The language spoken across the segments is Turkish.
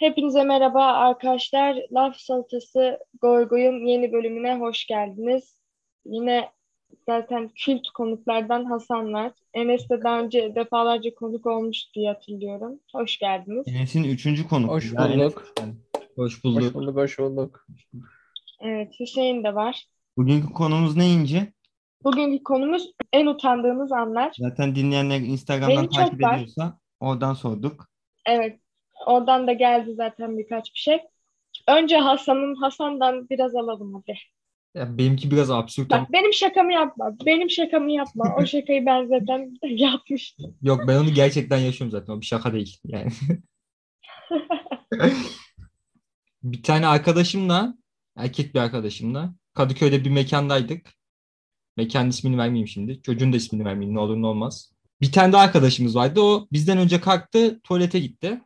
Hepinize merhaba arkadaşlar. Laf Salatası Goygoy'un yeni bölümüne hoş geldiniz. Yine zaten kült konuklardan Hasan var. Enes de daha önce defalarca konuk olmuş diye hatırlıyorum. Hoş geldiniz. Enes'in üçüncü konusu. Hoş bulduk. Hoş bulduk. Hoş bulduk, hoş bulduk. Evet, Hüseyin de var. Bugünkü konumuz ne İnci? Bugünkü konumuz en utandığımız anlar. Zaten dinleyenler Instagram'dan Benim çok takip var. ediyorsa oradan sorduk. Evet, oradan da geldi zaten birkaç bir şey. Önce Hasan'ın, Hasan'dan biraz alalım hadi. Ya benimki biraz absürt ama Bak benim şakamı yapma. Benim şakamı yapma. O şakayı ben zaten yapmıştım. yok ben onu gerçekten yaşıyorum zaten. O bir şaka değil yani. bir tane arkadaşımla, erkek bir arkadaşımla Kadıköy'de bir mekandaydık. Mekanın ismini vermeyeyim şimdi. Çocuğun da ismini vermeyeyim ne olur ne olmaz. Bir tane de arkadaşımız vardı. O bizden önce kalktı, tuvalete gitti.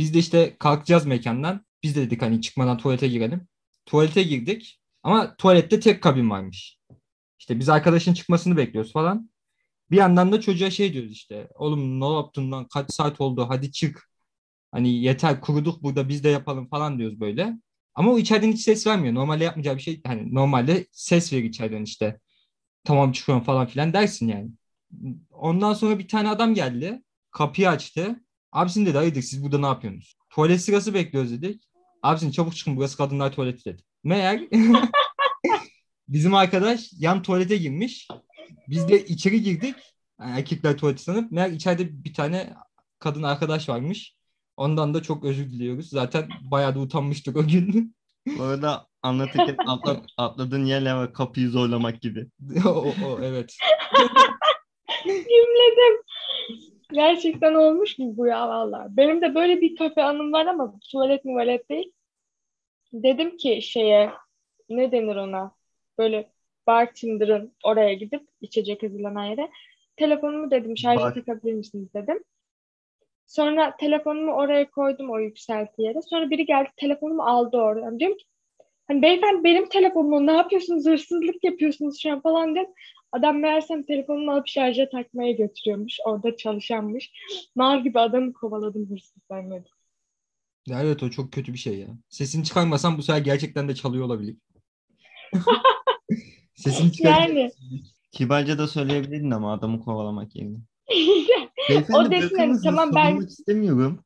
Biz de işte kalkacağız mekandan. Biz de dedik hani çıkmadan tuvalete girelim. Tuvalete girdik. Ama tuvalette tek kabin varmış. İşte biz arkadaşın çıkmasını bekliyoruz falan. Bir yandan da çocuğa şey diyoruz işte. Oğlum ne yaptın lan kaç saat oldu hadi çık. Hani yeter kuruduk burada biz de yapalım falan diyoruz böyle. Ama o içeriden hiç ses vermiyor. Normalde yapmayacağı bir şey. Hani normalde ses verir içeriden işte. Tamam çıkıyorum falan filan dersin yani. Ondan sonra bir tane adam geldi. Kapıyı açtı. Abisin dedi hayırdır siz burada ne yapıyorsunuz? Tuvalet sırası bekliyoruz dedik. Abisin çabuk çıkın burası kadınlar tuvaleti dedi. Meğer bizim arkadaş yan tuvalete girmiş. Biz de içeri girdik. Yani erkekler tuvaleti sanıp. Meğer içeride bir tane kadın arkadaş varmış. Ondan da çok özür diliyoruz. Zaten bayağı da utanmıştık o gün. Bu arada anlatırken atla, atladığın yerle kapıyı zorlamak gibi. o, o, evet. Gümledim. Gerçekten olmuş mu bu ya valla. Benim de böyle bir kafe anım var ama tuvalet muvalet değil. Dedim ki şeye ne denir ona? Böyle bartender'ın oraya gidip içecek hazırlanan yere telefonumu dedim şarja Bar- takabilir misiniz dedim. Sonra telefonumu oraya koydum o yükselti yere. Sonra biri geldi telefonumu aldı oradan. Diyorum ki hani beyefendi benim telefonumu ne yapıyorsunuz? Hırsızlık yapıyorsunuz şu an falan dedim. Adam meğersem telefonumu alıp şarja takmaya götürüyormuş. Orada çalışanmış. Mal gibi adamı kovaladım hırsız zannedip. Ya evet o çok kötü bir şey ya. Sesini çıkarmasan bu sefer gerçekten de çalıyor olabilir. Sesini çıkar. Yani Kibarca da söyleyebilirdin ama adamı kovalamak yerine. O desin, tamam, ben- istemiyorum.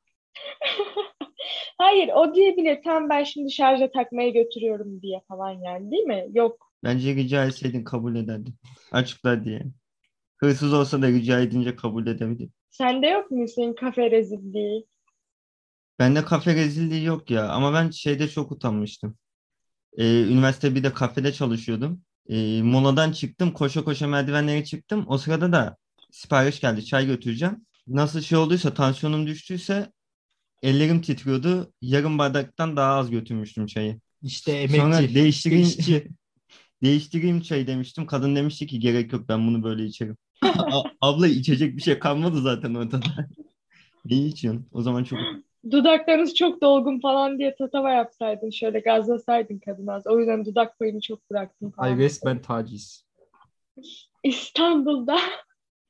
hayır o diyebilir. Tamam ben şimdi şarja takmaya götürüyorum diye falan yani değil mi? Yok. Bence rica etseydin kabul ederdi. Açıklar diye. Hırsız olsa da rica edince kabul edebilir. Sende yok mu senin kafe rezilliği? Bende kafe rezilliği yok ya ama ben şeyde çok utanmıştım. Ee, üniversite bir de kafede çalışıyordum. Ee, moladan çıktım koşa koşa merdivenlere çıktım. O sırada da sipariş geldi çay götüreceğim. Nasıl şey olduysa tansiyonum düştüyse ellerim titriyordu. Yarım bardaktan daha az götürmüştüm çayı. İşte emekçi. Sonra değiştireyim, işçi. Değiştireyim çayı demiştim. Kadın demişti ki gerek yok ben bunu böyle içerim. Abla içecek bir şey kalmadı zaten ortada. Neyi içiyorsun? O zaman çok Dudaklarınız çok dolgun falan diye tatava yapsaydın. Şöyle gazlasaydın kadın az. O yüzden dudak payını çok bıraktım falan. Ay resmen taciz. İstanbul'da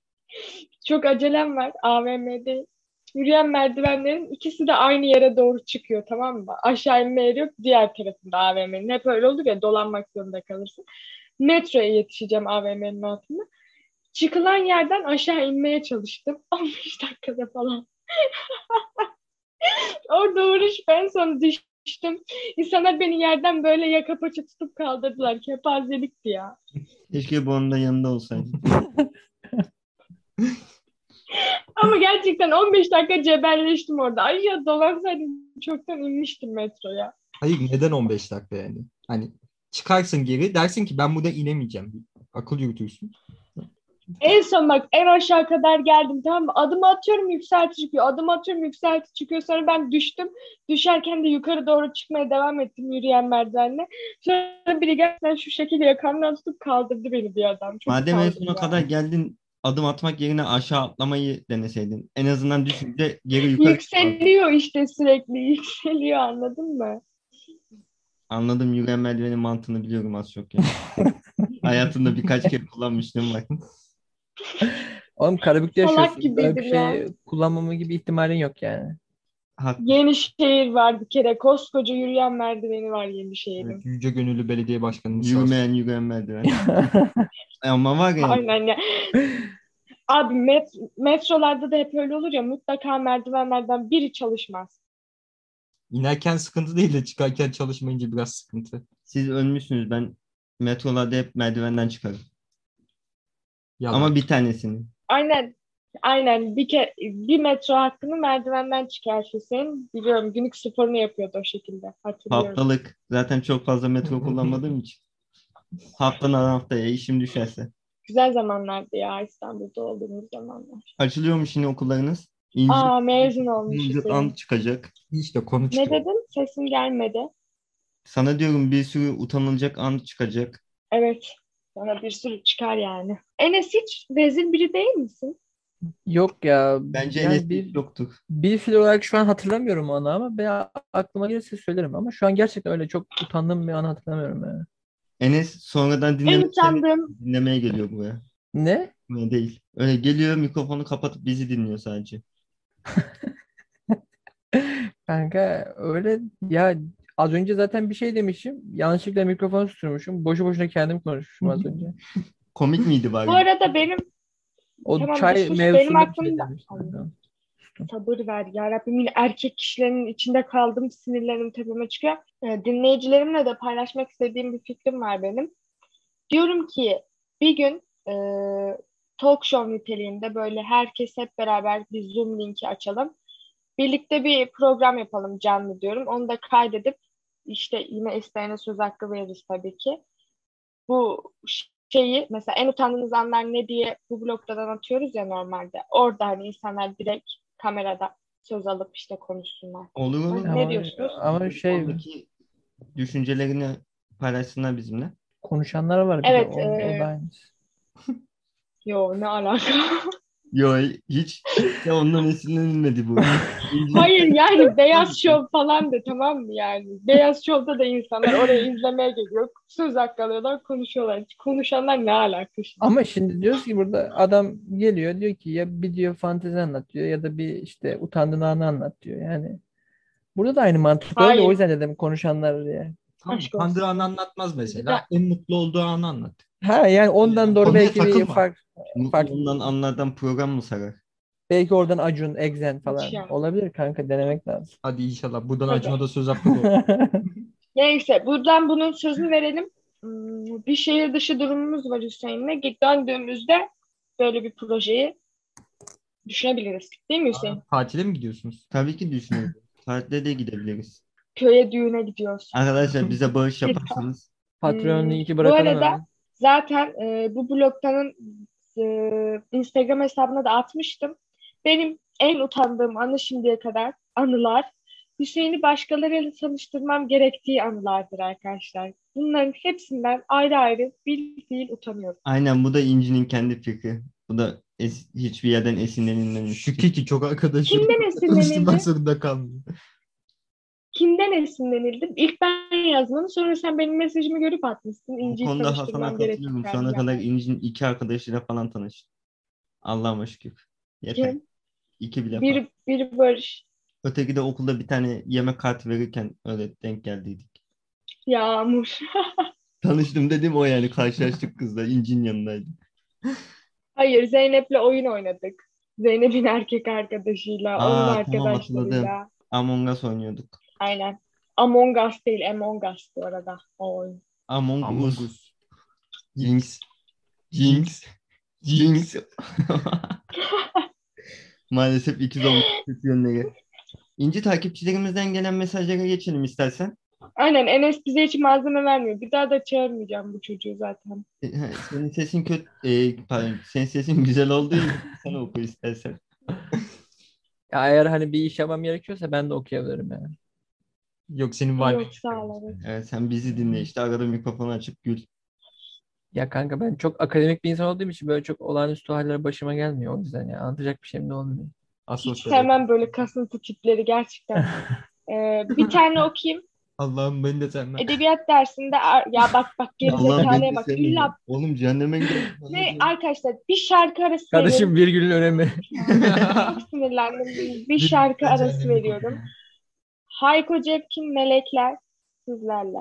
çok acelem var AVM'de. Yürüyen merdivenlerin ikisi de aynı yere doğru çıkıyor tamam mı? Aşağı inme yeri yok diğer tarafında AVM'nin. Hep öyle olur ya dolanmak zorunda kalırsın. Metroya yetişeceğim AVM'nin altında. Çıkılan yerden aşağı inmeye çalıştım. 15 dakikada falan. Orada uğraş ben sonra düştüm. İnsanlar beni yerden böyle yaka paça tutup kaldırdılar. Kepazelikti ya. Keşke bu anda yanında olsaydı. Ama gerçekten 15 dakika cebelleştim orada. Ay ya dolansaydım çoktan inmiştim metroya. Hayır neden 15 dakika yani? Hani çıkarsın geri dersin ki ben burada inemeyeceğim. Akıl yürütürsün. En son bak en aşağı kadar geldim tamam mı? Adım atıyorum yükselti çıkıyor. Adım atıyorum yükselti çıkıyor. Sonra ben düştüm. Düşerken de yukarı doğru çıkmaya devam ettim yürüyen merdivenle. Sonra biri gerçekten şu şekilde yakamdan tutup kaldırdı beni bir adam. Çok Madem en sona kadar geldin adım atmak yerine aşağı atlamayı deneseydin. En azından düşünce geri yukarı. Yükseliyor işte sürekli yükseliyor anladın mı? Anladım yürüyen merdivenin mantığını biliyorum az çok yani. Hayatımda birkaç kere kullanmışlığım var. Oğlum Karabük'te yaşıyorsun. Böyle bir gibiydim ya. şey kullanmama gibi ihtimalin yok yani. Hak, Yenişehir var bir kere. Koskoca yürüyen merdiveni var Yenişehir'in. Evet, Yüce Gönüllü Belediye olsun. yürümeyen yürüyen merdiven. Ama var ya Aynen ya. Abi met- metrolarda da hep öyle olur ya mutlaka merdivenlerden biri çalışmaz. İnerken sıkıntı değil de çıkarken çalışmayınca biraz sıkıntı. siz ölmüşsünüz. Ben metrolarda hep merdivenden çıkarım. Yalan. Ama bir tanesini. Aynen. Aynen bir ke bir metro hakkını merdivenden çıkar Hüseyin. Biliyorum günlük sporunu yapıyordu o şekilde. Hatırlıyorum. Haftalık. Zaten çok fazla metro kullanmadığım için. Haftadan haftaya işim düşerse. Güzel zamanlardı ya İstanbul'da olduğumuz zamanlar. Açılıyormuş yine okullarınız. İnci, Aa mezun olmuş an çıkacak. İşte konu Ne çıkıyor. dedin? Sesin gelmedi. Sana diyorum bir sürü utanılacak an çıkacak. Evet. Sana bir sürü çıkar yani. Enes hiç rezil biri değil misin? Yok ya. Bence yani Enes bir, yoktur. bir fil olarak şu an hatırlamıyorum onu ama ben aklıma gelirse söylerim ama şu an gerçekten öyle çok utandığım bir an hatırlamıyorum yani. Enes sonradan En dinlemeye, utandığım dinlemeye geliyor buraya. Ne? Buraya değil. Öyle geliyor mikrofonu kapatıp bizi dinliyor sadece. Kanka öyle ya az önce zaten bir şey demişim. Yanlışlıkla mikrofonu susturmuşum. Boşu boşuna kendim konuşmuşum az önce. Komik miydi bari? bu arada benim O Tamam, çay sus, benim aklımda- sabır ver ya Rabbim yine erkek kişilerin içinde kaldım sinirlerim tepeme çıkıyor. Ee, dinleyicilerimle de paylaşmak istediğim bir fikrim var benim. Diyorum ki bir gün e, talk show niteliğinde böyle herkes hep beraber bir Zoom linki açalım. Birlikte bir program yapalım canlı diyorum. Onu da kaydedip işte yine isteyene söz hakkı veririz tabii ki. Bu şeyi mesela en utandığınız anlar ne diye bu blogdan atıyoruz ya normalde. Orada hani insanlar direkt kamerada söz alıp işte konuşsunlar. Olur olur. Ne diyorsunuz? ama şey Oradaki düşüncelerini paylaşsınlar bizimle. konuşanlar var bir de Evet, o, o e, da aynısı. Yo ne alaka? Yo hiç ya ondan esinlenilmedi bu. Hayır yani Beyaz Şov falan da tamam mı yani? Beyaz Şov'da da insanlar oraya izlemeye geliyor. Söz hakkı alıyorlar, konuşuyorlar. Konuşanlar ne alaka şimdi? Ama şimdi diyoruz ki burada adam geliyor diyor ki ya bir diyor fantezi anlat diyor ya da bir işte utandığın anı anlat diyor. Yani burada da aynı mantık Hayır. o yüzden dedim konuşanlar diye. Tamam, utandığı anı anlatmaz mesela. En mutlu olduğu anı anlat. Ha yani ondan doğru Konuya belki bir fark fark Bundan anlardan program mı sarar? Belki oradan Acun, Exen falan yani. olabilir kanka denemek lazım. Hadi inşallah. Buradan Tabii. Acun'a da söz hakkı doğru. Neyse buradan bunun sözünü verelim. Hmm, Bir şehir dışı durumumuz var Hüseyin'le. Döndüğümüzde böyle bir projeyi düşünebiliriz. Değil mi Hüseyin? Tatile mi gidiyorsunuz? Tabii ki düşünüyorum. Tatile de gidebiliriz. Köye düğüne gidiyoruz. Arkadaşlar bize bağış yaparsanız Patreon Hmm, linki bu bırakalım arada- hemen. Zaten e, bu blogdanın e, Instagram hesabına da atmıştım. Benim en utandığım anı şimdiye kadar anılar Hüseyin'i başkalarıyla tanıştırmam gerektiği anılardır arkadaşlar. Bunların hepsinden ayrı ayrı bir fiil utanıyorum. aynen bu da İnci'nin kendi fikri. Bu da es- hiçbir yerden esinlenilmemiş. Şükür ki çok arkadaşım. Kimden esinlenildi? Tanıştırmak zorunda kalmıyor. Kimden esinlenildim? İlk ben yazmanı sonra sen benim mesajımı görüp atmışsın. İnci'yi konuda Hasan'a katılıyorum. Şu ana yani. kadar İnci'nin iki arkadaşıyla falan tanıştım. Allah'ıma şükür. Yeter. Kim? İki bile Bir, bir Barış. Öteki de okulda bir tane yemek kartı verirken öyle denk geldiydik. Yağmur. Tanıştım dedim o yani karşılaştık kızla İnci'nin yanındaydı. Hayır Zeynep'le oyun oynadık. Zeynep'in erkek arkadaşıyla, Aa, onun tamam, arkadaşlarıyla. hatırladım. Among Us oynuyorduk. Aynen. Among Us değil, Among Us bu arada o oyun. Among, Among Us. Us. Jinx. Jinx. Jinx. Maalesef ikiz olmuş kötü yönleri. İnci takipçilerimizden gelen mesajlara geçelim istersen. Aynen Enes bize hiç malzeme vermiyor. Bir daha da çağırmayacağım bu çocuğu zaten. E, Senin sesin kötü, e, pardon, senin sesin güzel olduğu için sen oku istersen. Ya eğer hani bir iş yapmam gerekiyorsa ben de okuyabilirim yani. Yok senin vibe'in Yok sağ ol. Evet, sen bizi dinle işte arada mikrofonu açıp gül. Ya kanka ben çok akademik bir insan olduğum için böyle çok olağanüstü haller başıma gelmiyor o yüzden ya anlatacak bir şeyim de olmuyor. Hiç Asosyal. sevmem böyle kasıntı tipleri gerçekten. Ee, bir tane okuyayım. Allah'ım beni de sevme. Edebiyat dersinde ya bak bak beni de bak. İlla Oğlum cehenneme gidelim. ne arkadaşlar bir şarkı arası Kardeşim virgülün önemi. veriyorum. Çok sinirlendim. Bir şarkı arası veriyorum. Hayko Cepkin Melekler sizlerle.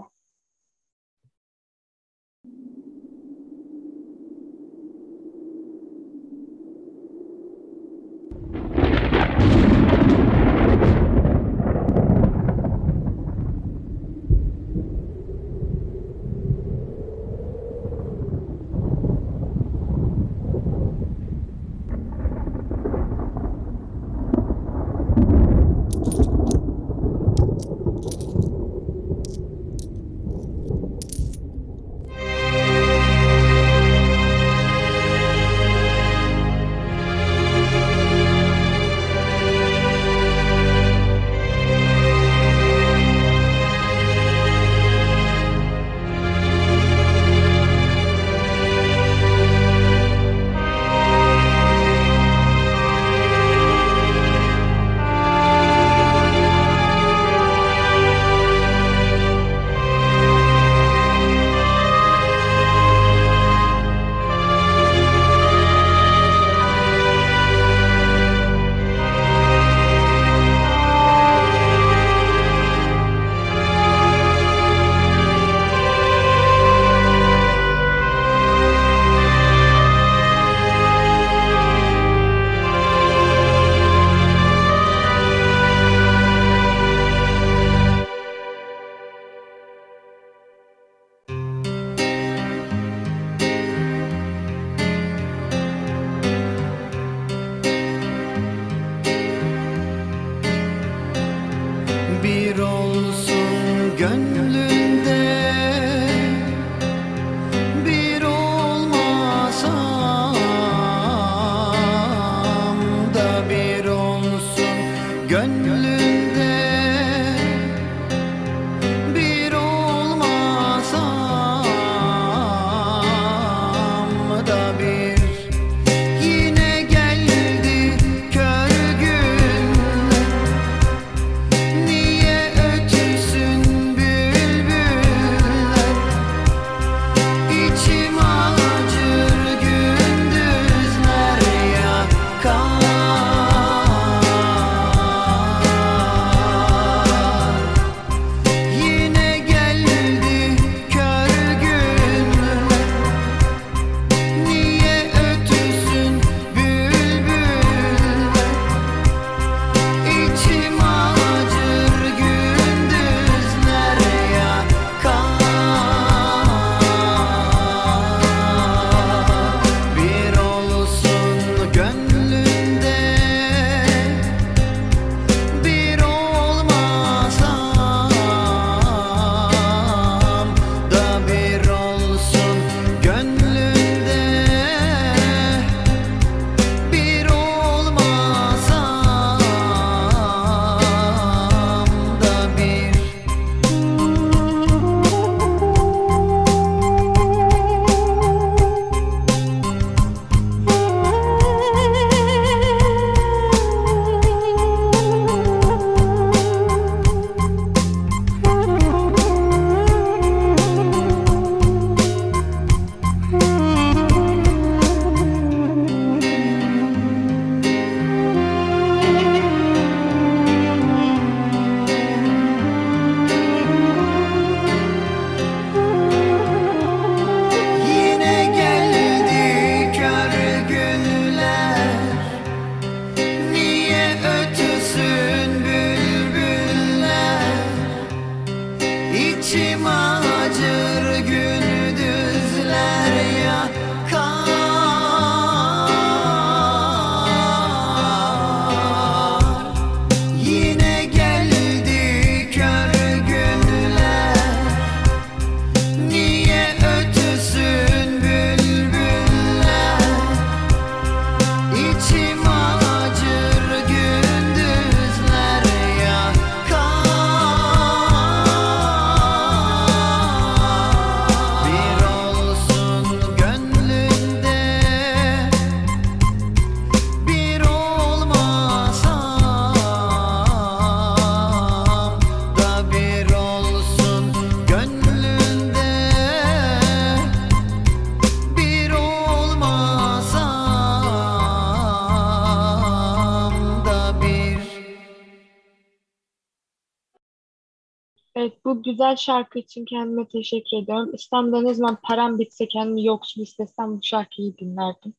Evet bu güzel şarkı için kendime teşekkür ediyorum. İstanbul'da ne zaman param bitse kendimi yoksul istesem bu şarkıyı dinlerdim.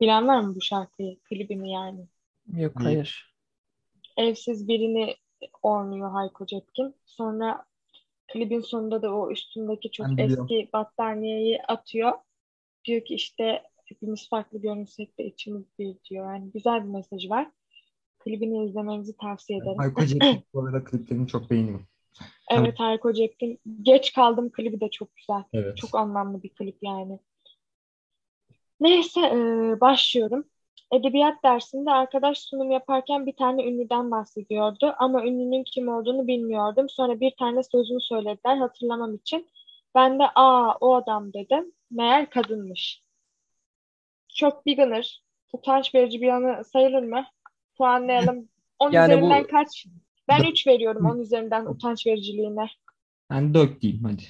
Bilen var mı bu şarkıyı? Klibini yani. Yok Hayır. Evsiz birini oynuyor Hayko Cepkin. Sonra klibin sonunda da o üstündeki çok Ben biliyorum. eski battaniyeyi atıyor. Diyor ki işte hepimiz farklı görünsek de içimiz bir diyor. Yani güzel bir mesajı var. Klibini izlemenizi tavsiye ederim. Hayko Cepkin bu arada kliplerini çok beğeniyorum. Evet Hayko Cepkin. Geç kaldım klibi de çok güzel. Evet. Çok anlamlı bir klip yani. Neyse e, başlıyorum. Edebiyat dersinde arkadaş sunum yaparken bir tane ünlüden bahsediyordu ama ünlünün kim olduğunu bilmiyordum. Sonra bir tane sözünü söylediler hatırlamam için. Ben de aa o adam dedim. Meğer kadınmış. Çok beginner. Utanç verici bir yanı sayılır mı? Puanlayalım. 10 Yani bu- üzerinden kaç? Ben 3 veriyorum 10 üzerinden utanç vericiliğine. Ben dört diyeyim hadi.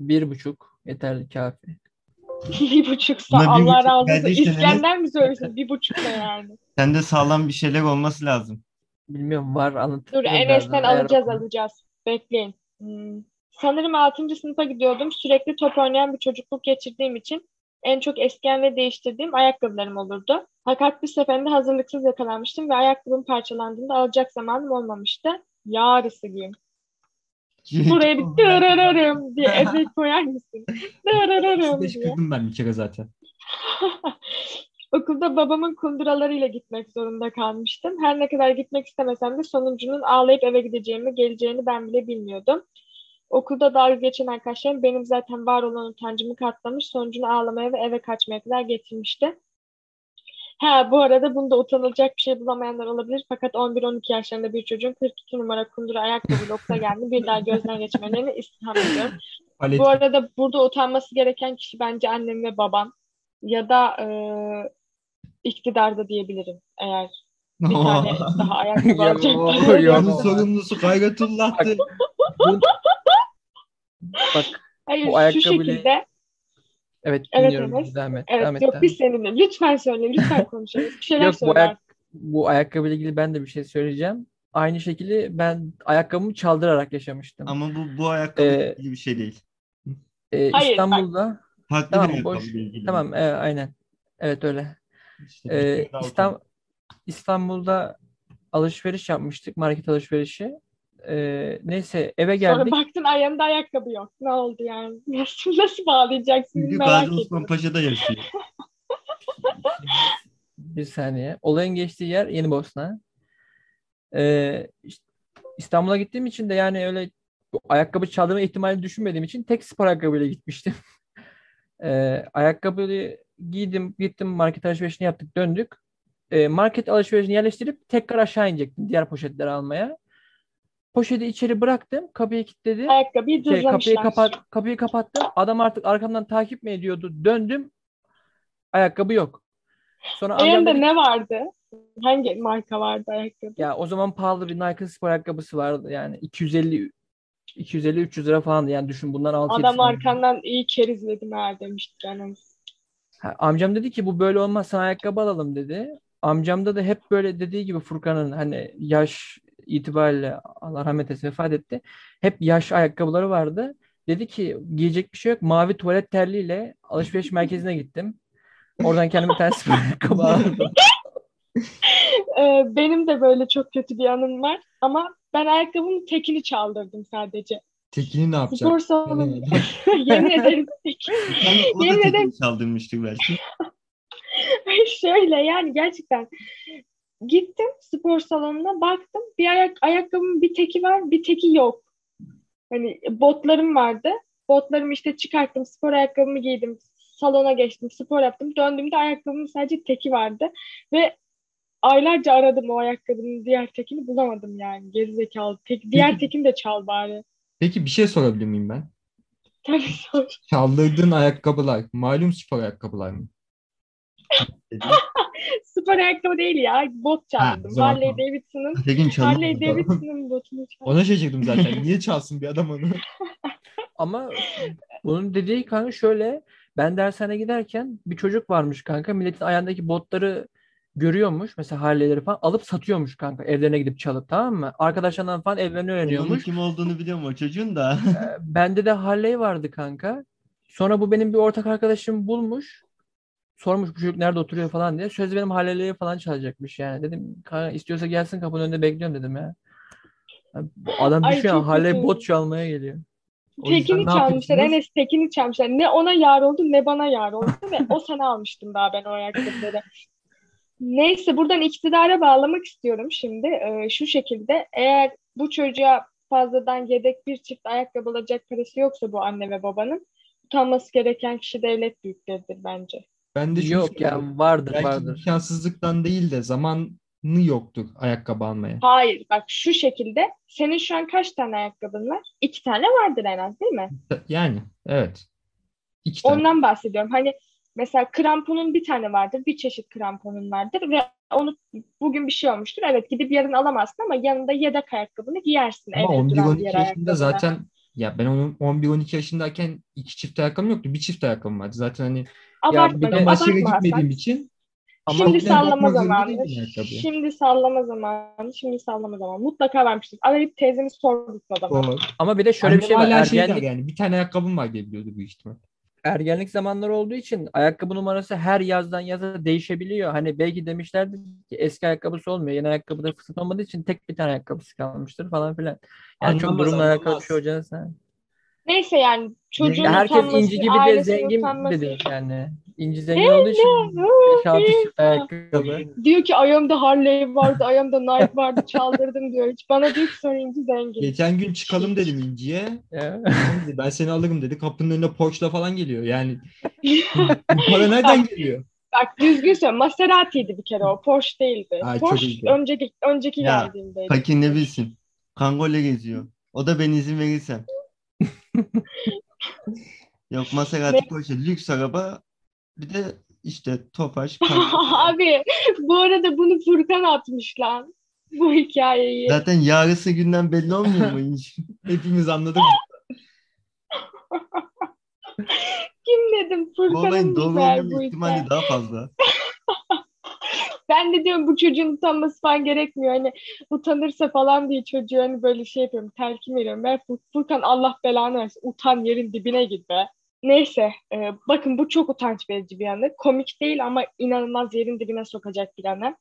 Bir buçuk yeterli kafi. bir buçuksa Buna Allah buçuk razı olsun. verdiysen İskender mi söylesin? Bir buçuk ne yani? Sende sağlam bir şeyler olması lazım. Bilmiyorum var anlatır. Dur Enes'ten alacağız alacağız. Bekleyin. Hmm. Sanırım 6. sınıfa gidiyordum. Sürekli top oynayan bir çocukluk geçirdiğim için en çok eskiyen ve değiştirdiğim ayakkabılarım olurdu. Fakat bir seferinde hazırlıksız yakalanmıştım ve ayakkabım parçalandığında alacak zamanım olmamıştı. Yarısı gün. Buraya bir dırırırım diye efekt koyar mısın? Dırırırım diye. kırdım ben bir kere zaten. Okulda babamın kunduralarıyla gitmek zorunda kalmıştım. Her ne kadar gitmek istemesem de sonuncunun ağlayıp eve gideceğimi, geleceğini ben bile bilmiyordum. Okulda dalga geçen arkadaşlarım benim zaten var olan utancımı katlamış, sonucunu ağlamaya ve eve kaçmaya kadar getirmişti. Ha bu arada bunda utanılacak bir şey bulamayanlar olabilir. Fakat 11-12 yaşlarında bir çocuğun 42 numara kundura ayakkabıyla okula geldiğini bir daha gözden geçirmelerini istirham ediyorum. Palet Bu arada burada utanması gereken kişi bence annem ve babam ya da e, iktidarda diyebilirim eğer bir tane daha ayakkabı alacaklar. yo. Bunun sorumlusu Gayretullah'tı. Bu, bak Hayır bu şu ayakkabıyla- şekilde evet Evet, dinliyorum. Enes. Devam et. evet devam et, yok devam biz seninle lütfen söyle lütfen konuşalım bir şeyler Yok bu, söyle ayak, bu ayakkabıyla ilgili ben de bir şey söyleyeceğim. Aynı şekilde ben ayakkabımı çaldırarak yaşamıştım. Ama bu bu ayakkabı Ee, ilgili bir şey değil. Ee, Hayır, bak. İstanbul'da Farklı tamam, bir boş. ilgili. tamam e, aynen. Evet öyle. İşte Ee, İstam- utandım. İstanbul'da alışveriş yapmıştık. Market alışverişi. Ee, neyse eve sonra geldik. baktın ayağımda ayakkabı yok ne oldu yani nasıl, nasıl bağlayacaksın Çünkü merak Gazi. Osman Paşa'da yaşıyor. Bir saniye. Olayın geçtiği yer Yeni Bosna. Ee, işte İstanbul'a gittiğim için de yani öyle ayakkabı çaldırma ihtimalini düşünmediğim için tek spor ayakkabıyla gitmiştim. Ee, ayakkabıyı giydim, gittim market alışverişini yaptık, döndük. Ee, market alışverişini yerleştirip tekrar aşağı inecektim diğer poşetleri almaya. Poşeti içeri bıraktım, kapıyı kilitledi. ayakkabıyı Şey, kapıyı kapat, kapıyı kapattım. Adam artık arkamdan takip mi ediyordu? Döndüm. Ayakkabı yok. Sonra ki- ne vardı hangi marka vardı ayakkabı Ya o zaman pahalı bir Nike spor ayakkabısı vardı yani 250 250 300 lira falandı yani düşün bundan 6 adam arkandan iyi kerizledim ha demiştik yani. Amcam dedi ki bu böyle olmaz sana ayakkabı alalım dedi. Amcamda da hep böyle dediği gibi Furkan'ın hani yaş itibariyle Allah rahmet eylesin vefat etti. Hep yaş ayakkabıları vardı. Dedi ki giyecek bir şey yok. Mavi tuvalet terliğiyle alışveriş merkezine gittim. Oradan kendime bir tane spor ayakkabı aldım. Ee, benim de böyle çok kötü bir anım var ama ben ayakkabımın tekini çaldırdım sadece. Tekini ne yapacak? Spor salonu Yani- yemin ederim teki. Yani o da Yemin ederim- tekini çaldırmıştır belki. Şöyle yani gerçekten gittim spor salonuna baktım bir ayak ayakkabımın bir teki var bir teki yok. Hani botlarım vardı. Botlarımı işte çıkarttım spor ayakkabımı giydim salona geçtim spor yaptım döndüğümde ayakkabımın sadece teki vardı ve aylarca aradım o ayakkabının diğer tekini bulamadım yani gerizekalı tek diğer Peki- tekini de çal bari. Peki bir şey sorabilir miyim ben? Tabii sor. Çaldırdığın ayakkabılar malum spor ayakkabılar mı? Spor ayakkabı değil ya bot Ha, çaldım. zaman Harley. Davidson'ın Harley. Davidson'ın botunu çaldım. Ona şaşırdım zaten. Niye çalsın bir adam onu? Ama bunun dediği kanka şöyle ben dershaneye giderken bir çocuk varmış kanka milletin ayağındaki botları görüyormuş mesela Harley'leri falan alıp satıyormuş kanka evlerine gidip çalıp tamam mı? Arkadaşlarından falan evlerini Onun öğreniyormuş. kim olduğunu biliyorum o çocuğun da. Bende de Harley vardı kanka. Sonra bu benim bir ortak arkadaşım bulmuş. Sormuş bu çocuk nerede oturuyor falan diye. Sözde benim Harley'leri falan çalacakmış yani. Dedim istiyorsa gelsin kapının önünde bekliyorum dedim ya. Adam Ay, düşüyor kötü. bot çalmaya geliyor. O Tekini çalmışlar. Enes tekini çalmışlar. Ne ona yar oldu ne bana yar oldu ve o sene almıştım daha ben o ayakkabıları. Neyse buradan iktidara bağlamak istiyorum şimdi. Ee, şu şekilde eğer bu çocuğa fazladan yedek bir çift ayakkabı alacak parası yoksa bu anne ve babanın utanması gereken kişi devlet büyükleridir bence. Ben de Yok ya vardır Belki vardır. imkansızlıktan değil de zamanı yoktur ayakkabı almaya. Hayır bak şu şekilde senin şu an kaç tane ayakkabın var? İki tane vardır en az değil mi? Yani evet. İki tane. Ondan bahsediyorum. Hani mesela kramponun bir tane vardır, bir çeşit kramponun vardır ve onu bugün bir şey olmuştur. Evet gidip yarın alamazsın ama yanında yedek ayakkabını giyersin. Ama evde duran 11-12 diğer yaşında ayakkabına. zaten ya ben onun 11-12 yaşındayken iki çift ayakkabım yoktu. Bir çift ayakkabım vardı. Zaten hani Abartma, bir de Hasan. gitmediğim için Ama Şimdi sallama zamanı. Şimdi sallama zamanı. Şimdi sallama zamanı. Mutlaka vermiştir. Arayıp teyzemi sordurtma bana. Doğru. ama bir de şöyle bir Annem şey var. şey Ergenlik, yani bir tane ayakkabım var diye biliyordu büyük ihtimal. Ergenlik zamanları olduğu için ayakkabı numarası her yazdan yaza değişebiliyor. Hani belki demişlerdi ki eski ayakkabısı olmuyor. Yeni ayakkabıda fırsat olmadığı için tek bir tane ayakkabısı kalmıştır falan filan. Yani çok Anlamaz, durumla alakalı bir anlamaz. şey olacağını sen. Neyse yani çocuğun herkes utanması, inci gibi de zengin utanması. de değil yani. İnci zengin olduğu için 5-6 çift ayakkabı. Diyor ki ayağımda Harley vardı, ayağımda Nike vardı, çaldırdım diyor. Hiç bana diyor ki sonra inci zengin. Geçen gün çıkalım dedim İnci'ye. Ben seni alırım dedi. Kapının önüne Porsche'la falan geliyor. Yani bu para nereden geliyor? Bak düzgün söyle. Maserati'ydi bir kere o. Porsche değildi. Ay, Porsche önceki önceki Ya, geldiğindeydi. Fakir ne bilsin. Kangolle geziyor. O da ben izin verirsem. Yok Maserati Porsche lüks araba. Bir de işte Tofaş. Abi bu arada bunu Furkan atmış lan. Bu hikayeyi. Zaten yarısı günden belli olmuyor mu hiç? Hepimiz anladık. Kim dedim? Bu olayın Furkan'ın olma bu ihtimali daha fazla. Ben de diyorum bu çocuğun utanması falan gerekmiyor. Hani utanırsa falan diye çocuğu hani böyle şey yapıyorum. Telkin veriyorum. Ben Fur- Furkan Allah belanı versin. Utan yerin dibine git be. Neyse. e, bakın bu çok utanç verici bir anı. Komik değil ama inanılmaz yerin dibine sokacak bir anı.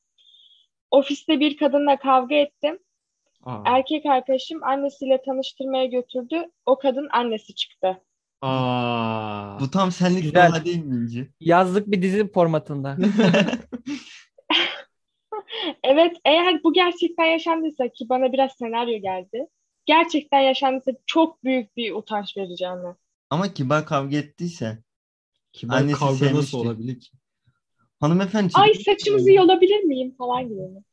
Ofiste bir kadınla kavga ettim. Aa. Erkek arkadaşım annesiyle tanıştırmaya götürdü. O kadın annesi çıktı. Aa. Bu tam senlik bir Güzel. olay değil mi İnci? Yazlık bir dizi formatında. Evet, eğer bu gerçekten yaşandıysa ki bana biraz senaryo geldi. Gerçekten yaşandıysa çok büyük bir utanç anı. Ama kibar kavga ettiyse Kibar Annesi kavga sevmişti. nasıl olabilir ki? hanımefendi Ay saçımızı yolabilir miyim falan gibi mi?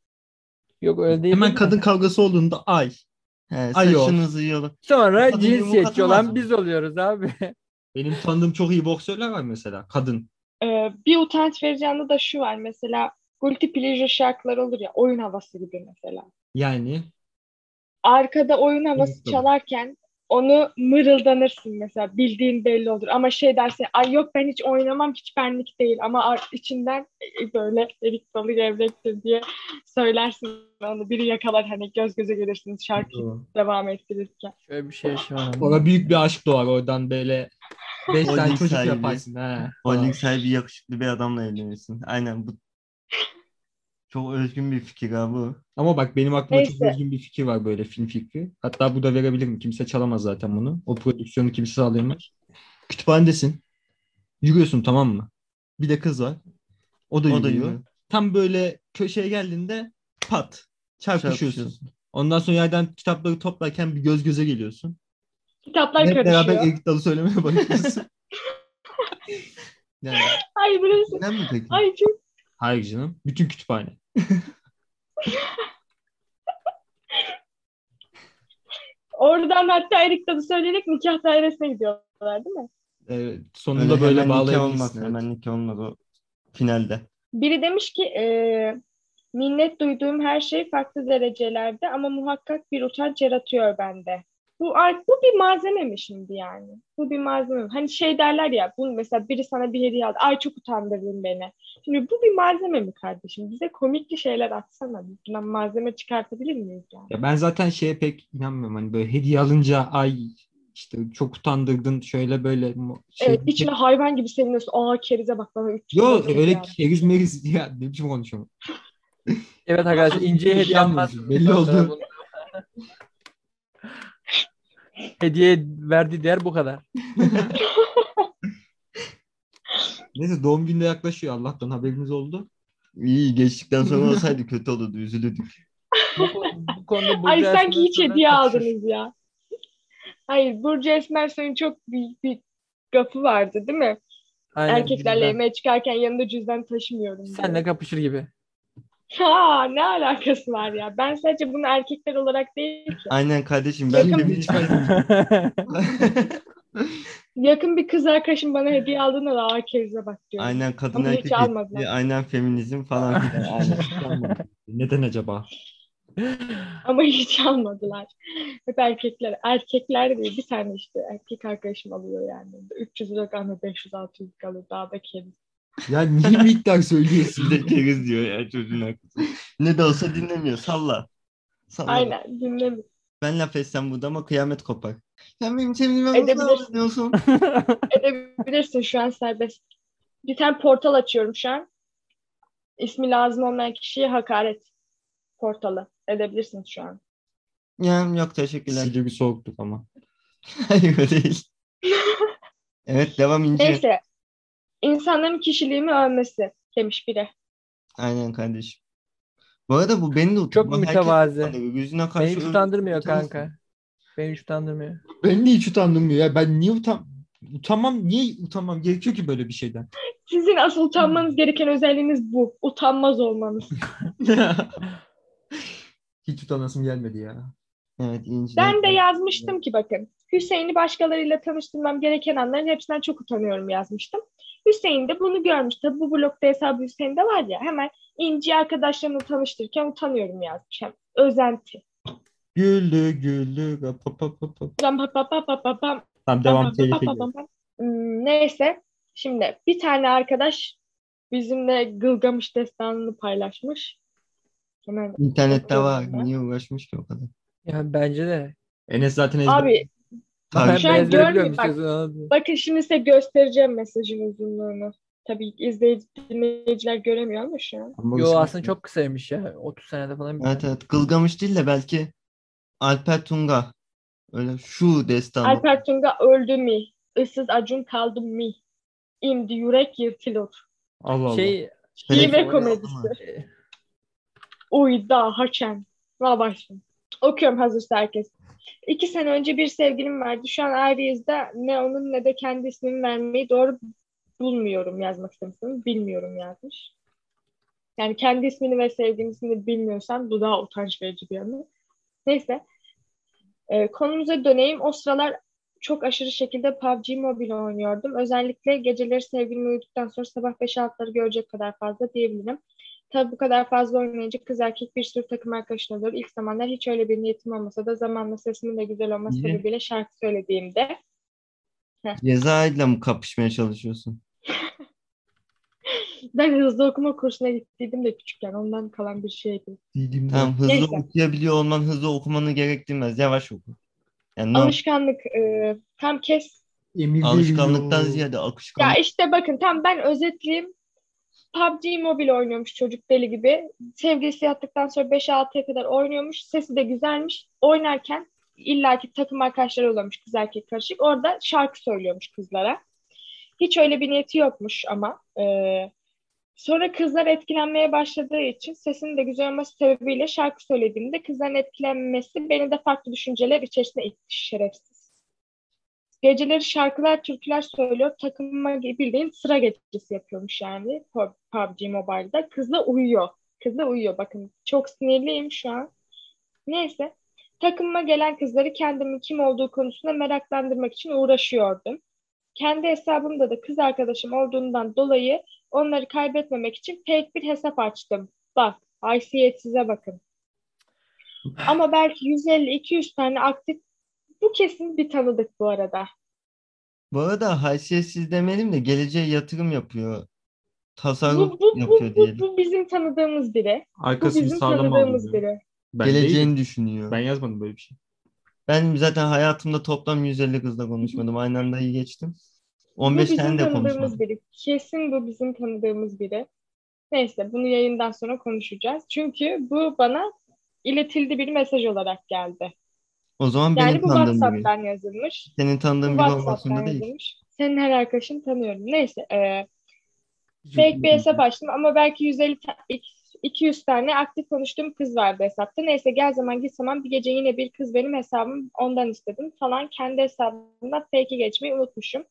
Yok öyle değil. Hemen de. kadın kavgası olduğunda ay. He, saçınızı yola. Sonra Kadın cinsiyetçi olan mı? biz oluyoruz abi. Benim tanıdığım çok iyi boksörler var mesela. Kadın. Ee, bir utanç anı da şu var mesela guilty pleasure şarkılar olur ya oyun havası gibi mesela. Yani Arkada oyun havası Evet, çalarken onu mırıldanırsın mesela bildiğin belli olur ama şey derse ay yok ben hiç oynamam hiç benlik değil ama içinden e, böyle erik dalı gevrektir diye söylersin onu biri yakalar hani göz göze gelirsiniz şarkıyı devam ettirirken. Şöyle bir şey şu an. Ona büyük bir aşk doğar oradan böyle. Beş tane çocuk sahibi. yaparsın. He. Holding sahibi yakışıklı bir adamla evlenirsin. Aynen bu. Çok özgün bir fikir abi bu. Ama bak benim aklımda çok Neyse. özgün bir fikir var böyle film fikri. Hatta bu da verebilirim. Kimse çalamaz zaten bunu. O prodüksiyonu kimse sağlayamaz. Kütüphanedesin. Yürüyorsun tamam mı? Bir de kız var. O da O da yürüyor. yürüyor. Tam böyle köşeye geldiğinde pat çarpışıyorsun. Çarpışıyorsun. Ondan sonra yerden kitapları toplarken bir göz göze geliyorsun. Kitaplar Hep beraber karışıyor. erik dalı söylemeye başlıyorsun. yani, Ay burası. Neden mi peki? Ay çok hayır canım. Bütün kütüphane. Oradan hatta Erik Dalı söyleyerek nikah dairesine gidiyorlar değil mi? Evet, sonunda Öyle böyle hemen nikah bağlayabilirsin. olmaz. evet. Hemen nikah olmaz o finalde. Biri demiş ki e, minnet duyduğum her şey farklı derecelerde ama muhakkak bir utanç yaratıyor bende. Bu art, bu bir malzeme mi şimdi yani? Bu bir malzeme mi? Hani şey derler ya, bu mesela biri sana bir hediye aldı. Ay çok utandırdın beni. Şimdi bu bir malzeme mi kardeşim? Bize komikli şeyler atsana. Bundan malzeme çıkartabilir miyiz yani? Ya ben zaten şeye pek inanmıyorum. Hani böyle hediye alınca ay işte çok utandırdın şöyle böyle şey. Evet, içine hayvan gibi seviniyorsun. Aa kerize bak bana 300 Yo lira hediye öyle aldı. keriz meriz ya ne biçim konuşuyorum. Evet arkadaşlar şey hediye almaz. belli oldu. Hediye verdiği değer bu kadar. Neyse doğum günde yaklaşıyor Allah'tan haberimiz oldu. İyi geçtikten sonra olsaydı kötü olurdu üzülürdük. Bu, bu konuda Burcu Ay sanki hiç hediye kapışır. aldınız ya. Hayır Burcu Esmersoy'un çok büyük bir gafı vardı değil mi? Aynen, Erkeklerle cüzdan. yemeğe çıkarken yanında cüzdan taşımıyorum. Senle kapışır gibi. Ha ne alakası var ya? Ben sadece bunu erkekler olarak değil ki. Aynen kardeşim ben Yakın- de Yakın bir kız arkadaşım bana hediye aldığında da aa kerize bak diyorum. aynen kadın Ama hiç erkek almadılar. aynen feminizm falan filan. Aynen. Neden acaba? Ama hiç almadılar. Hep erkekler. Erkekler değil. Bir tane işte erkek arkadaşım alıyor yani. 300 lira kalmıyor 500-600 kalıyor. Daha da keriz. Ya niye miktar söylüyorsun? De keriz diyor ya çocuğun hakkı. Ne de olsa dinlemiyor. Salla. Salla. Aynen dinlemiyor. Ben laf etsem burada ama kıyamet kopar. Sen benim nasıl Edebilirsin. laf ediyorsun? Edebilirsin şu an serbest. Bir tane portal açıyorum şu an. İsmi lazım olmayan kişiye hakaret portalı. Edebilirsiniz şu an. Ya, yok teşekkürler. Sizce bir soğuktuk ama. Hayır değil. Evet devam ince. Neyse. İnsanların kişiliğimi övmesi demiş biri. Aynen kardeşim. Bu arada bu beni de utanıyor. Çok Bu herkes. Yüzüne Beni karşı hiç öyle utandırmıyor kanka. Beni hiç utandırmıyor. Ben de hiç utandırmıyor ya. Ben niye utan utanmam niye utanmam gerekiyor ki böyle bir şeyden? Sizin asıl utanmanız gereken özelliğiniz bu. Utanmaz olmanız. hiç utanasım gelmedi ya. evet ince. Ben de yazmıştım ki bakın. Hüseyin'i başkalarıyla tanıştırmam gereken anların hepsinden çok utanıyorum yazmıştım. Hüseyin de bunu görmüş. Tabi bu blokta hesabı Hüseyin'de var ya hemen İnci arkadaşlarımla tanıştırırken utanıyorum yazmış. Hem özenti. Güldü güldü. Pa, pa, pa, pa. Pam pam pam pam pam pam Tamam devam pam. Hmm, Neyse. Şimdi bir tane arkadaş bizimle Gılgamış destanını paylaşmış. Hemen İnternette var. Niye uğraşmış ki o kadar? Yani bence de. Enes zaten ezber. Abi Tabii. Şu an görmüyor- bak-. Bakın şimdi size göstereceğim mesajın uzunluğunu. Tabii izleyici, dinleyiciler göremiyor ama şu an. Ama Yo aslında çok kısaymış ya. 30 senede falan. Evet evet. Gılgamış değil de belki Alper Tunga. Öyle şu destan. Alper Tunga öldü mi? Issız Acun kaldı mı? İmdi yürek yırtılır. Allah Allah. Şey Şive komedisi. e, Uyda haçen. Va başlayın. Okuyorum hazırsa herkes. İki sene önce bir sevgilim vardı. Şu an ayrıyız da ne onun ne de kendi ismini vermeyi doğru bulmuyorum yazmak istemiştim. Bilmiyorum yazmış. Yani kendi ismini ve sevgilinin ismini bilmiyorsan bu daha utanç verici bir yanı. Neyse. Ee, konumuza döneyim. O sıralar çok aşırı şekilde PUBG Mobile oynuyordum. Özellikle geceleri sevgilim uyuduktan sonra sabah 5-6'ları görecek kadar fazla diyebilirim. Tabii bu kadar fazla oynayınca kız erkek bir sürü takım arkadaşın olur. İlk zamanlar hiç öyle bir niyetim olmasa da zamanla sesimin de güzel olması Niye? sebebiyle şarkı söylediğimde Cezayir'le mi kapışmaya çalışıyorsun? ben hızlı okuma kursuna gittiydim de küçükken ondan kalan bir şeydi. Bildiğimde. Tamam hızlı Neyse. okuyabiliyor olman hızlı okumanı gerektirmez. Yavaş oku. Yani ne Alışkanlık e, tam kes. Emir alışkanlıktan ziyade Ya akışkanlık. işte bakın tam ben özetleyeyim. PUBG Mobile oynuyormuş çocuk deli gibi. Sevgilisi yattıktan sonra 5-6'ya kadar oynuyormuş. Sesi de güzelmiş. Oynarken illaki takım arkadaşları oluyormuş kız erkek karışık. Orada şarkı söylüyormuş kızlara. Hiç öyle bir niyeti yokmuş ama. Ee, sonra kızlar etkilenmeye başladığı için sesinin de güzel olması sebebiyle şarkı söylediğimde kızların etkilenmesi beni de farklı düşünceler içerisine itti şerefsiz. Geceleri şarkılar, türküler söylüyor. Takıma bildiğin sıra gecesi yapıyormuş yani PUBG Mobile'da. Kız da uyuyor. Kız da uyuyor. Bakın çok sinirliyim şu an. Neyse. Takımıma gelen kızları kendimin kim olduğu konusunda meraklandırmak için uğraşıyordum. Kendi hesabımda da kız arkadaşım olduğundan dolayı onları kaybetmemek için fake bir hesap açtım. Bak, haysiyetsize bakın. Ama belki 150-200 tane aktif bu kesin bir tanıdık bu arada. Bu arada haysiyetsiz demeyelim de geleceğe yatırım yapıyor. Bu, Tasarruf bu, bu, yapıyor bu, diyelim. bu bizim tanıdığımız biri. Bu Arkasını bizim sağlam tanıdığımız alıyor. biri. Ben Geleceğini değilim. düşünüyor. Ben yazmadım böyle bir şey. Ben zaten hayatımda toplam 150 kızla konuşmadım. Aynı anda iyi geçtim. Bu 15 bizim tane de konuşmadım. biri. Kesin bu bizim tanıdığımız biri. Neyse bunu yayından sonra konuşacağız. Çünkü bu bana iletildi bir mesaj olarak geldi. O zaman Yani benim bu tanıdığım biri. WhatsApp'tan yazılmış. Senin tanıdığın biri olmak zorunda değil. yazılmış. Senin her arkadaşını tanıyorum. Neyse. E, fake bir hesap açtım ama belki 150 ta- 200 tane aktif konuştuğum kız vardı hesapta. Neyse gel zaman git zaman bir gece yine bir kız benim hesabım ondan istedim falan. Kendi hesabımdan fake'i geçmeyi unutmuşum.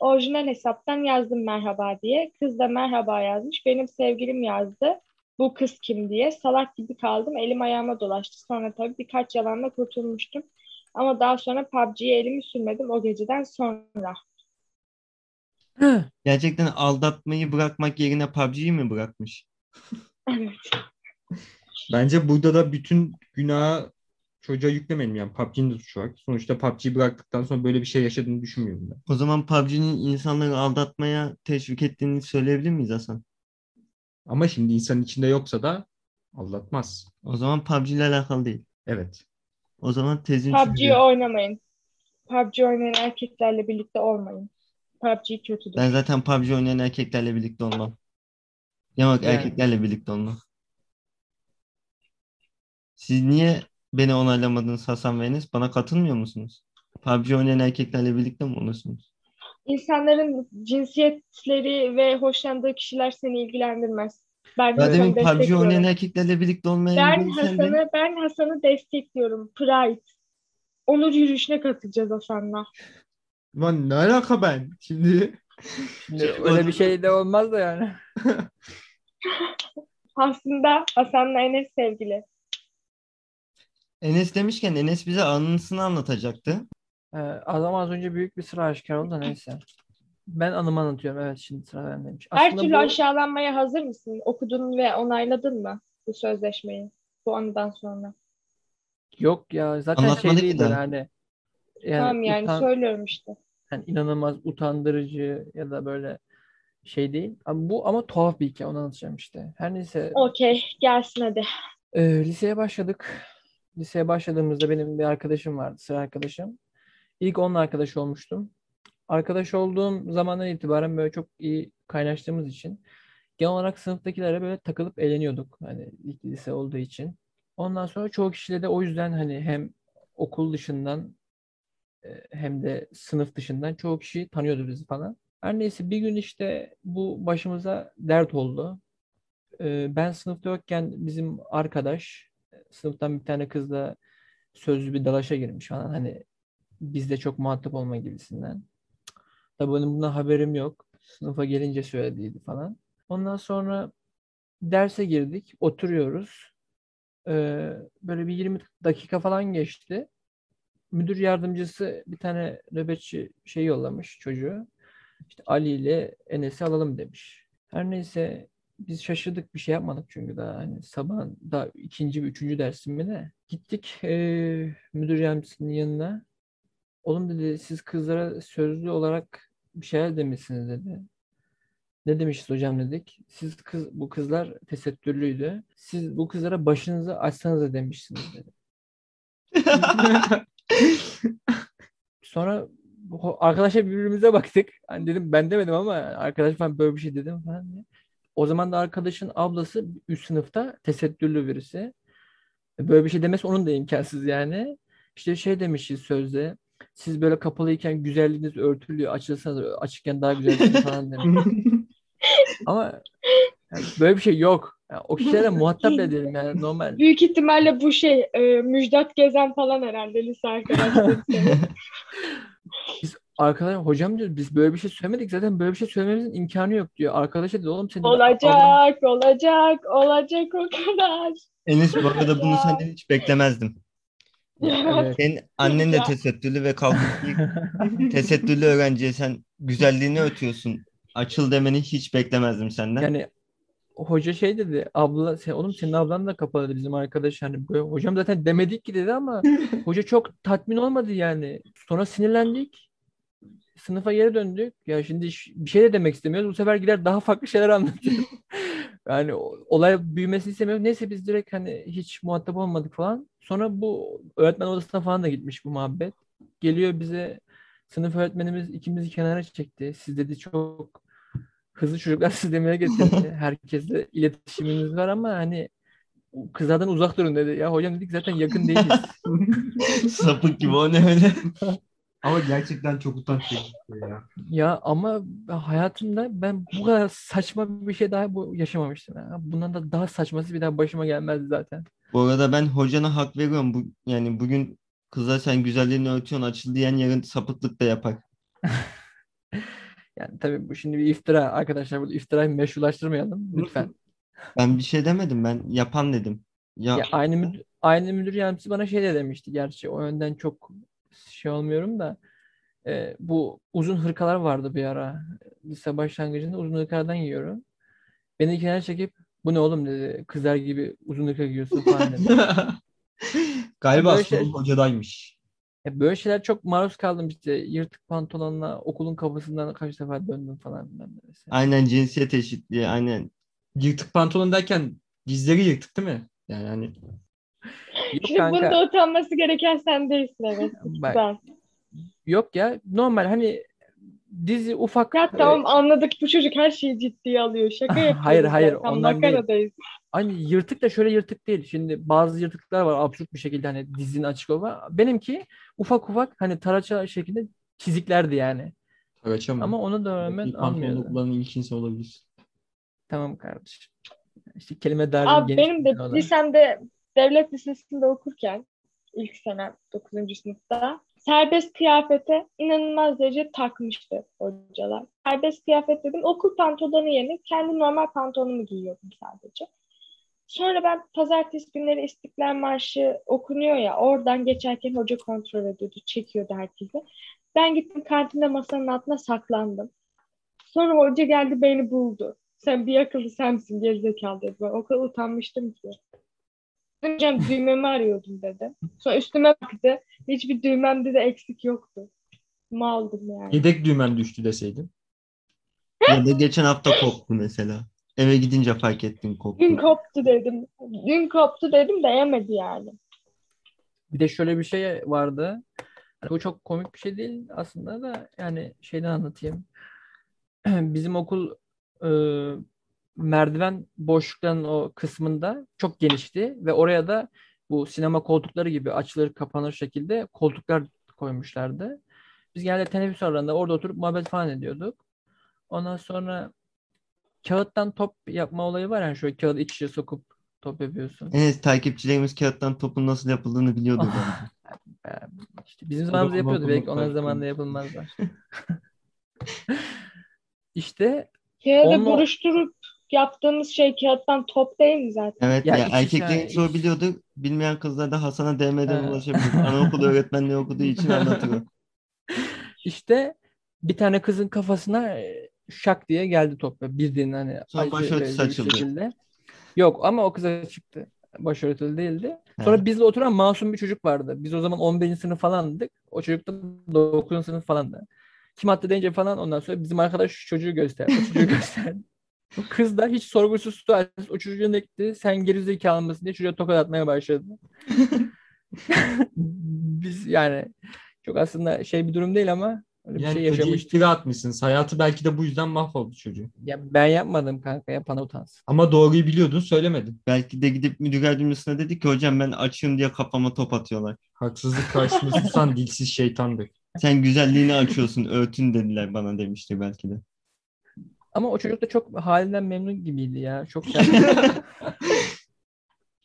Orijinal hesaptan yazdım merhaba diye. Kız da merhaba yazmış. Benim sevgilim yazdı. Bu kız kim diye. Salak gibi kaldım. Elim ayağıma dolaştı. Sonra tabii birkaç yalanla kurtulmuştum. Ama daha sonra PUBG'ye elimi sürmedim o geceden sonra. Gerçekten aldatmayı bırakmak yerine PUBG'yi mi bırakmış? Evet. Bence burada da bütün günahı çocuğa yüklemeyelim yani PUBG'nin de suçu var. Sonuçta PUBG'yi bıraktıktan sonra böyle bir şey yaşadığını düşünmüyorum ben. O zaman PUBG'nin insanları aldatmaya teşvik ettiğini söyleyebilir miyiz Hasan? Ama şimdi insanın içinde yoksa da aldatmaz. O zaman PUBG ile alakalı değil. Evet. O zaman tezin çürüyor. oynamayın. PUBG oynayan erkeklerle birlikte olmayın. PUBG kötüdür. Ben zaten PUBG oynayan erkeklerle birlikte olmam. Yamak Yani. erkeklerle birlikte olmam. Siz niye beni onaylamadınız Hasan ve Enes? Bana katılmıyor musunuz? PUBG oynayan erkeklerle birlikte mi olursunuz? İnsanların cinsiyetleri ve hoşlandığı kişiler seni ilgilendirmez. Ben Ya demin PUBG oynayan erkeklerle birlikte olmaya Ben de- Hasan'ı ben Hasan'ı destekliyorum. Pride. Onur yürüyüşüne katılacağız Hasan'la. Lan ne alaka ben? Şimdi Şimdi öyle bir şey de olmaz da yani. Aslında Hasan'la Enes sevgili. Enes demişken Enes bize anısını anlatacaktı. Ee, adam az önce büyük bir sıra aşikar oldu da neyse. Ben anımı anlatıyorum. Evet şimdi sıra bendeymiş. Her Aslında türlü bu- aşağılanmaya hazır mısın? Okudun ve onayladın mı bu sözleşmeyi bu anıdan sonra? Yok ya zaten Anlatmadı şey ki değil daha. böyle hani yani, tamam yani utan- söylüyorum işte. yani inanılmaz utandırıcı ya da böyle şey değil. Ama bu ama tuhaf bir hikaye onu anlatacağım işte. Her neyse Okey gelsin hadi. Ee, liseye başladık. Liseye başladığımızda benim bir arkadaşım vardı, sıra arkadaşım. İlk onunla arkadaş olmuştum. Arkadaş olduğum zamandan itibaren böyle çok iyi kaynaştığımız için genel olarak sınıftakilere böyle takılıp eğleniyorduk. Hani ilk lise olduğu için. Ondan sonra çoğu kişiyle de o yüzden hani hem okul dışından e, hem de sınıf dışından çoğu kişi tanıyordu bizi falan. Her neyse bir gün işte bu başımıza dert oldu. Ee, Ben sınıfta yokken bizim arkadaş sınıftan bir tane kızla sözlü bir dalaşa girmiş falan. Hani bizde çok muhatap olma gibisinden. Tabii benim bundan haberim yok. Sınıfa gelince söylediydi falan. Ondan sonra derse girdik. Oturuyoruz. Ee, böyle bir 20 dakika falan geçti. Müdür yardımcısı bir tane nöbetçi şey yollamış çocuğu. İşte Ali ile Enes'i alalım demiş. Her neyse biz şaşırdık bir şey yapmadık çünkü daha hani sabah daha ikinci üçüncü dersim mi ne? Gittik eee, müdür yardımcısının yanına. Oğlum dedi siz kızlara sözlü olarak bir şeyler demişsiniz dedi. Ne demişiz hocam dedik. Siz kız bu kızlar tesettürlüydü. Siz bu kızlara başınızı açsanıza demişsiniz dedi. Sonra arkadaşlar birbirimize baktık. Hani dedim ben demedim ama arkadaş falan böyle bir şey dedim falan diye. O zaman da arkadaşın ablası üst sınıfta tesettürlü birisi. Böyle bir şey demesi onun da imkansız yani. İşte şey demişiz sözde. Siz böyle kapalıyken güzelliğiniz örtülüyor. Açılsanız açıkken daha güzelsiniz falan demiş. Ama yani böyle bir şey yok. Yani o kişilerle muhatap bile değilim yani normal. Büyük ihtimalle bu şey e, Müjdat Gezen falan herhalde lise arkadaşları senin. Arkadaş hocam diyor biz böyle bir şey söylemedik zaten böyle bir şey söylememizin imkanı yok diyor. Arkadaşa dedi oğlum senin olacak, olacak, olacak o kadar. Enes bu arada bunu senden hiç beklemezdim. Evet. Senin annen de tesettürlü ve kalkıp bir tesettürlü öğrenciye sen güzelliğini ötüyorsun. Açıl demeni hiç beklemezdim senden. Yani hoca şey dedi. Abla sen oğlum senin ablan da kapalı dedi bizim arkadaş hani böyle, hocam zaten demedik ki dedi ama hoca çok tatmin olmadı yani. Sonra sinirlendik. Sınıfa geri döndük. Ya şimdi bir şey de demek istemiyoruz. Bu sefer gider daha farklı şeyler anlatıyor. Yani olay büyümesini istemiyoruz. Neyse biz direkt hani hiç muhatap olmadık falan. Sonra bu öğretmen odasına falan da gitmiş bu muhabbet. Geliyor bize sınıf öğretmenimiz ikimizi kenara çekti. Siz dedi çok hızlı çocuklar siz demeye getirdi. Herkesle iletişiminiz var ama hani kızlardan uzak durun dedi. Ya hocam dedik zaten yakın değiliz. Sapık gibi o ne öyle. Ama gerçekten çok utanç verici bir şey ya. Ya ama hayatımda ben bu kadar saçma bir şey daha bu yaşamamıştım. Ya. Bundan da daha saçması bir daha başıma gelmezdi zaten. Bu arada ben hocana hak veriyorum. Bu, yani bugün kıza sen güzelliğini örtüyorsun açıl diyen yarın sapıklık da yapar. Yani tabii bu şimdi bir iftira arkadaşlar. Burada iftirayı meşrulaştırmayalım lütfen. Ben bir şey demedim. Ben yapan dedim. Ya, Ya aynı müdür, aynı müdür yardımcısı bana şey de demişti. Gerçi o yönden çok şey olmuyorum da e, bu uzun hırkalar vardı bir ara. Lise başlangıcında uzun hırkalardan giyiyorum. Beni kenara çekip bu ne oğlum dedi. Kızlar gibi uzun hırka giyiyorsun falan dedi. Galiba Böyle şey- hocadaymış. Ya böyle şeyler çok maruz kaldım işte. Yırtık pantolonla okulun kapısından kaç defa döndüm falan. aynen cinsiyet eşitliği aynen. Yırtık pantolon derken dizleri yırtık değil mi? Yani hani Şimdi kanka. bunda utanması gereken sen değilsin evet. Bak, Ben. yok ya normal hani dizi ufak Ya e, tamam anladık bu çocuk her şeyi ciddiye alıyor. Şaka yapıyoruz. Hayır, hayır, zaten, ondan değil. Makaradayız. Hani yırtık da şöyle yırtık değil. Şimdi bazı yırtıklar var absürt bir şekilde hani dizinin açık olan. Benimki ufak ufak hani taraça şeklinde çiziklerdi yani. Karaça mı? Ama onu da rağmen İlk almıyordu. kullanan ilk insan olabilir. Tamam kardeşim. İşte kelime dağarcığı Abi benim de olan. lisemde devlet lisesinde okurken ilk sene 9. sınıfta serbest kıyafete inanılmaz derece takmıştı hocalar. Serbest kıyafet dedim okul pantolonu yerine kendi normal pantolonumu giyiyordum sadece. Sonra ben pazartesi günleri İstiklal Marşı okunuyor ya oradan geçerken hoca kontrol ediyordu, çekiyordu herkese. Ben gittim kantinde masanın altına saklandım. Sonra hoca geldi beni buldu. Sen bir akıllı sensin gerizekalı dedi. Ben o kadar utanmıştım ki. Hocam düğmemi arıyordum dedi. Sonra üstüme baktı. Hiçbir düğmemde de eksik yoktu. Maldım yani. Yedek düğmen düştü deseydin. Ya da geçen hafta koptu mesela. Eve gidince fark ettin koptu. Dün koptu dedim. Dün koptu dedim de yemedi yani. Bir de şöyle bir şey vardı. Hani bu çok komik bir şey değil aslında da yani şeyden anlatayım. Bizim okul e, merdiven boşluklarının o kısmında çok genişti ve oraya da bu sinema koltukları gibi açılır kapanır şekilde koltuklar koymuşlardı. Biz genelde teneffüs aralarında orada oturup muhabbet falan ediyorduk. Ondan sonra kağıttan top yapma olayı var yani şöyle kağıdı iç içe sokup top yapıyorsun. Evet takipçilerimiz kağıttan topun nasıl yapıldığını biliyordu İşte bizim zamanımızda yapıyordu. Belki farklı. zamanında yapılmazlar. İşte Kağıdı Onunla- buruşturup yaptığımız şey kağıttan top değil mi zaten? Evet Ya ya, erkeklerin tane- çoğu biliyordu. Bilmeyen kızlar da Hasan'a DM'den Ha. ulaşabilir. Anaokulu öğretmenliği okuduğu için anlatıyor. işte bir tane kızın kafasına e, şak diye geldi top. Bildiğin hani Sonra acı başörtüsü verici bir açıldı. şekilde. Yok ama o kıza çıktı. Başörtülü değildi. Sonra Ha. bizle oturan masum bir çocuk vardı. Biz o zaman 11. sınıf falandık. O çocuk da 9. sınıf falandı. Kim attı deyince falan ondan sonra bizim arkadaş çocuğu gösterdi. Çocuğu gösterdi. O kız da hiç sorgusuz sualsiz o çocuğun gitti. Sen gerizekalı mısın diye çocuğa tokat atmaya başladı. Biz yani çok aslında şey bir durum değil ama öyle bir Yani şey çocuğa yaşamıştık. iftira atmışsınız. Hayatı belki de bu yüzden mahvoldu çocuğun. Ya ben yapmadım kanka yapana utansın. Ama doğruyu biliyordun söylemedin. Belki de gidip müdür yardımcısına dedi ki hocam ben açığım diye kafama top atıyorlar. Haksızlık karşısında susan dilsiz şeytandır. Sen güzelliğini açıyorsun örtün dediler bana demişti belki de. Ama o çocuk da çok halinden memnun gibiydi ya. Çok şey.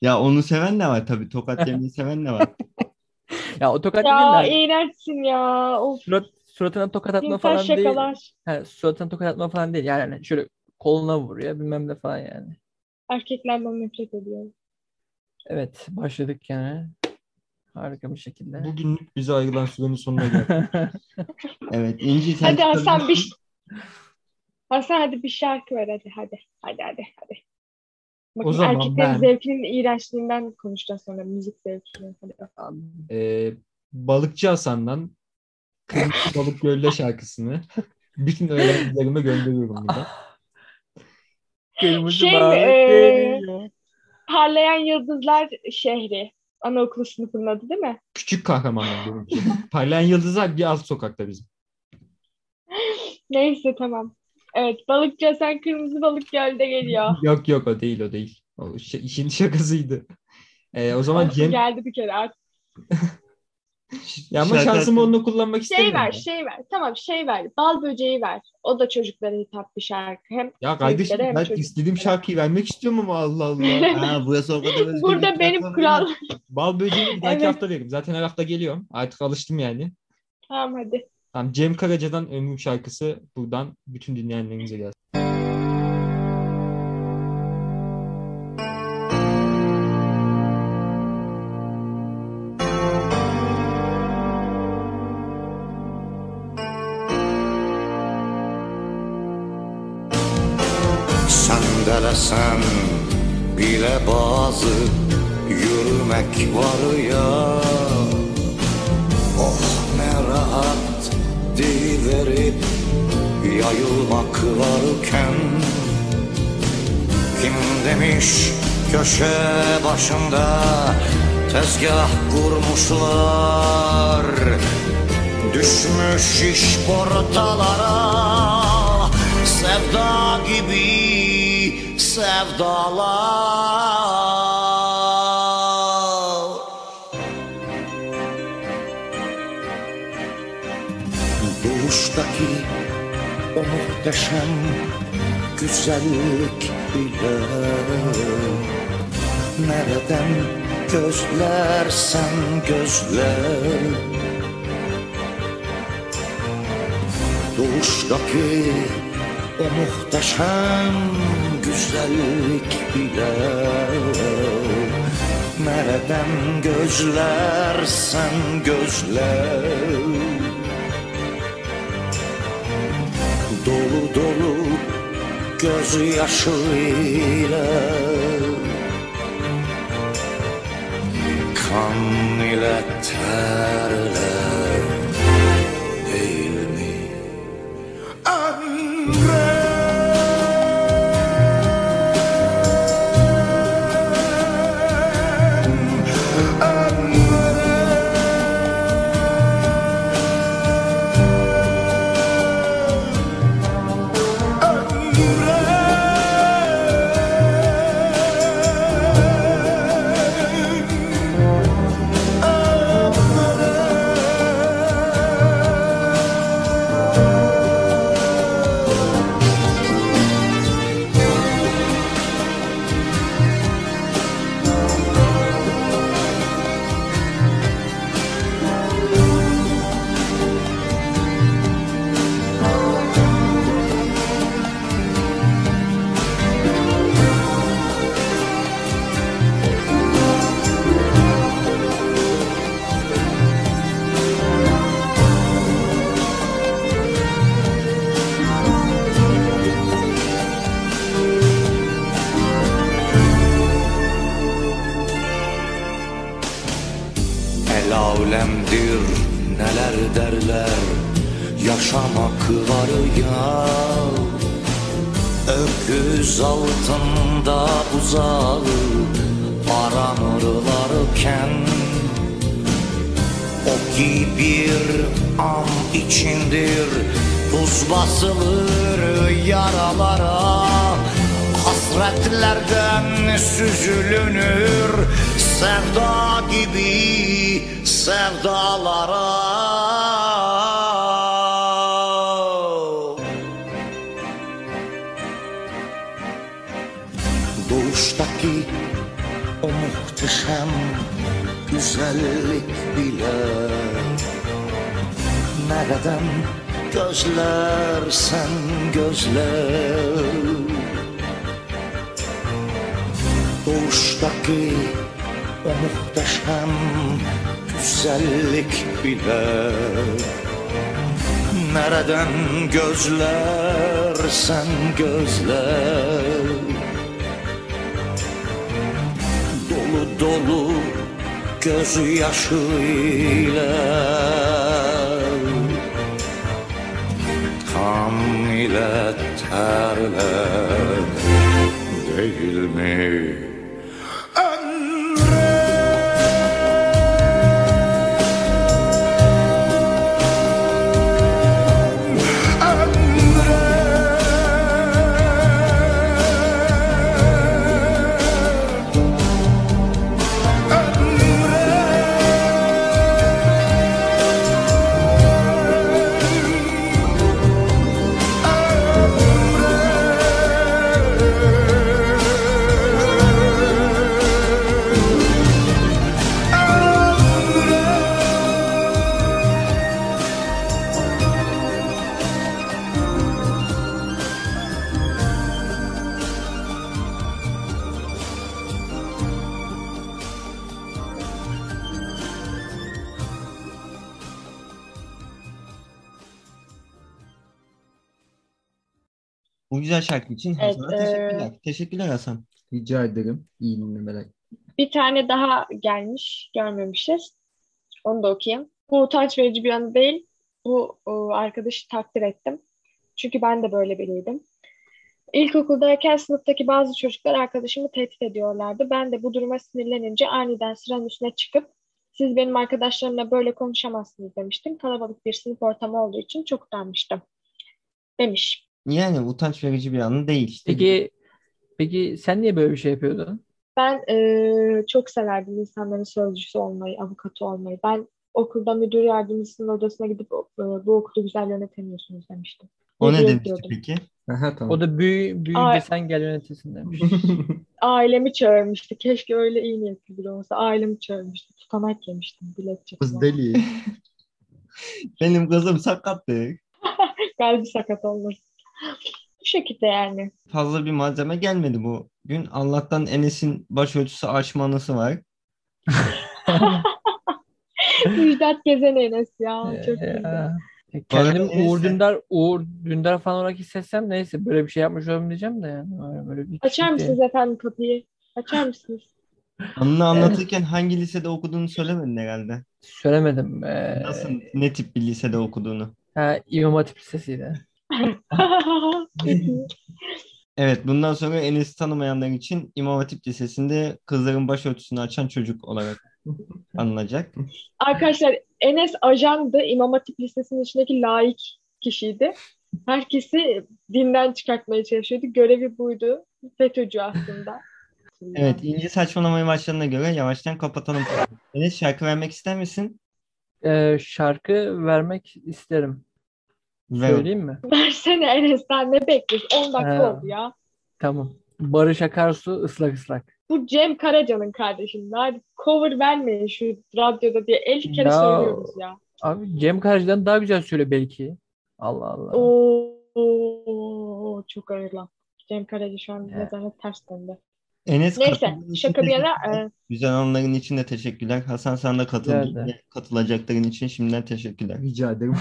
Ya onu seven de var tabii. Tokat yemeyi seven de var. ya o tokat Ya değil de iğrençsin ya. Of. surat, suratına tokat atma Cinsel falan değil. şakalar. Ha, suratına tokat atma falan değil. Yani hani şöyle koluna vuruyor bilmem ne falan yani. Erkeklerden nefret ediyorum. Evet başladık yani. Harika bir şekilde. Bugünlük bize ayrılan sürenin sonuna geldik. Evet. İnci sen Hadi Hasan bir Hasan hadi bir şarkı ver hadi hadi. Hadi hadi hadi. Bakın zaman erkeklerin ben- zevkinin iğrençliğinden konuşacağız sonra müzik zevkini. Hadi bakalım. Ee, Balıkçı Hasan'dan Kırmızı Balık Gölde şarkısını bütün öğrencilerime gönderiyorum burada. Kırmızı Şey, balık e. Parlayan Yıldızlar şehri. Anaokulu sınıfının adı değil mi? Küçük kahramanlar. Parlayan Yıldızlar bir alt sokakta bizim. Neyse tamam. Evet balıkçı Hasan kırmızı balık gölde geliyor. Yok yok o değil o değil. O ş- işin şakasıydı. Ee, o zaman Cem geldi bir kere artık. ya ama Şarkı şansımı onunla kullanmak Şey istemiyorum. ver, ya. şey ver. Tamam şey ver. Bal böceği ver. O da çocuklara hitap bir şarkı. Hem Ya kardeşim hem ben çocuklara. istediğim şarkıyı vermek istiyorum ama Allah Allah. Ha, burası o kadar burada benim değil. Bal böceğini bir dahaki Evet. hafta veririm. Zaten her hafta geliyorum. Artık alıştım yani. tamam hadi. Tamam Cem Karaca'dan Ömrüm şarkısı buradan bütün dinleyenlerimize gelsin. Sendelesen bile bazı yürümek var ya Oh rahat verip yayılmak varken Kim demiş köşe başında tezgah kurmuşlar? Düşmüş iş portalara Sevda gibi sevdalar Doğuştaki o muhteşem güzellik bile Nereden gözlersen gözle Doğuştaki o muhteşem güzellik bile Nereden gözlersen gözle Dolu dolu gözyaşıyla Kan ile terle basılır yaralara Hasretlerden süzülünür Sevda gibi sevdalara. Doğuştaki o muhteşem güzellik bile Nereden gözlersen gözle Doğuştaki o muhteşem güzellik bile. Nereden gözlersen gözle dolu gözyaşıyla ile terler değil mi? Şarkı için Evet, Hasan'a e, teşekkürler. Teşekkürler Hasan. Rica ederim. İyi dinlemeler. Bir tane daha gelmiş, görmemişiz. Onu da okuyayım. Bu utanç verici bir yanı değil. Bu o, arkadaşı takdir ettim. Çünkü ben de böyle biriydim. İlkokuldayken sınıftaki bazı çocuklar arkadaşımı tehdit ediyorlardı. Ben de bu duruma sinirlenince aniden sıranın üstüne çıkıp siz benim arkadaşlarımla böyle konuşamazsınız demiştim. Kalabalık bir sınıf ortamı olduğu için çok utanmıştım. Demiş. Yani utanç verici bir anı değil işte. Peki peki sen niye böyle bir şey yapıyordun? Ben eee, çok severdim insanların sözcüsü olmayı, avukatı olmayı. Ben okulda müdür yardımcısının odasına gidip eee, bu okulu güzel yönetemiyorsunuz demiştim. o ne Müdür demişti diyordum. peki? Aha, tamam. O da büyü, büyüyünce Ay. sen gel yönetesin demiş. Ailemi çağırmıştı. Keşke öyle iyi niyetli biri olsa. Ailemi çağırmıştı. Tutanak yemiştim. Dilekçe Kız deli. Benim kızım sakattı. Kalbi sakat olmuş. Bu şekilde yani. Fazla bir malzeme gelmedi bu gün. Allah'tan Enes'in başörtüsü açmanısı var. Müjdat Gezen Enes ya. Çok Ee, iyiydi. Kendim neyse. Uğur Dündar, Uğur Dündar falan olarak hissetsem neyse böyle bir şey yapmış olabilirim diyeceğim de yani. Öyle Böyle bir Açar şey mısınız efendim kapıyı? Açar mısınız? Anını anlatırken hangi lisede okuduğunu söylemedin herhalde. Söylemedim. Ee, Nasıl, ne tip bir lisede okuduğunu. ha, İmam Hatip Lisesi'ydi. Evet, bundan sonra Enes'i tanımayanlar için İmam Hatip Lisesi'nde kızların başörtüsünü açan çocuk olarak anılacak. Arkadaşlar Enes ajandı. İmam Hatip Lisesi'nin içindeki laik kişiydi. Herkesi dinden çıkartmaya çalışıyordu. Görevi buydu. FETÖ'cü aslında. Evet, İnci saçmalamaya başladığına göre yavaştan kapatalım. Enes şarkı vermek ister misin? Ee, şarkı vermek isterim. Ver. Söyleyeyim mi? Versene Enes'ten ne bekliyorsun? 10 dakika Ha. oldu ya. Tamam. Barış Akarsu ıslak ıslak. Bu Cem Karaca'nın kardeşim. Hadi cover vermeyin şu radyoda diye 50 kere Ya. söylüyoruz ya. Abi Cem Karaca'dan daha güzel söyle belki. Allah Allah. Oo, çok ağır lan. Cem Karaca şu an Evet. mezarına ters döndü. Enes Neyse şaka bir yana e, Güzel anların için de teşekkürler. Hasan sen de ve Katılacakların için şimdiden teşekkürler. Rica ederim.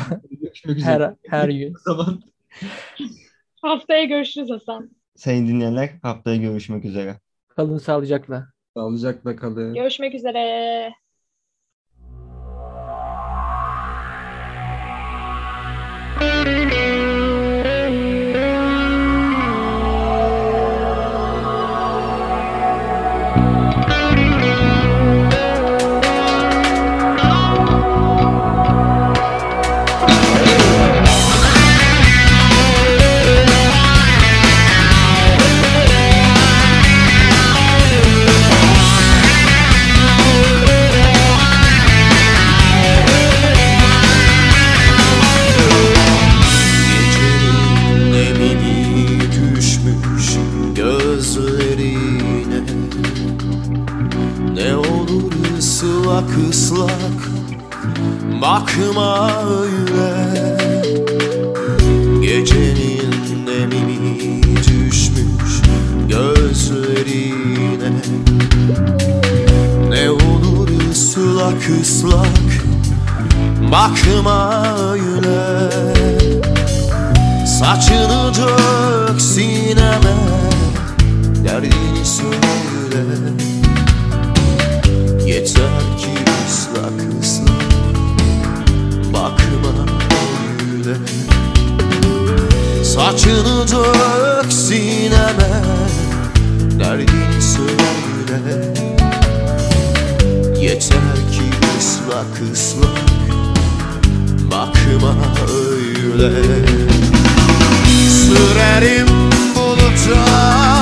Görüşmek üzere. Her, her gün. O zaman haftaya görüşürüz Hasan. Sayın dinleyenler haftaya görüşmek üzere. Kalın sağlıcakla. sağlıcakla kalın. Görüşmek üzere. Gecenin bakma öyle. Saçını dök sineme. Derdini söyle. Yeter ki ıslak ıslak. Bakma öyle. Saçını dök sineme. Derdini söyle. Yeter ki ıslak ıslak Bakma öyle. Sürerim buluttan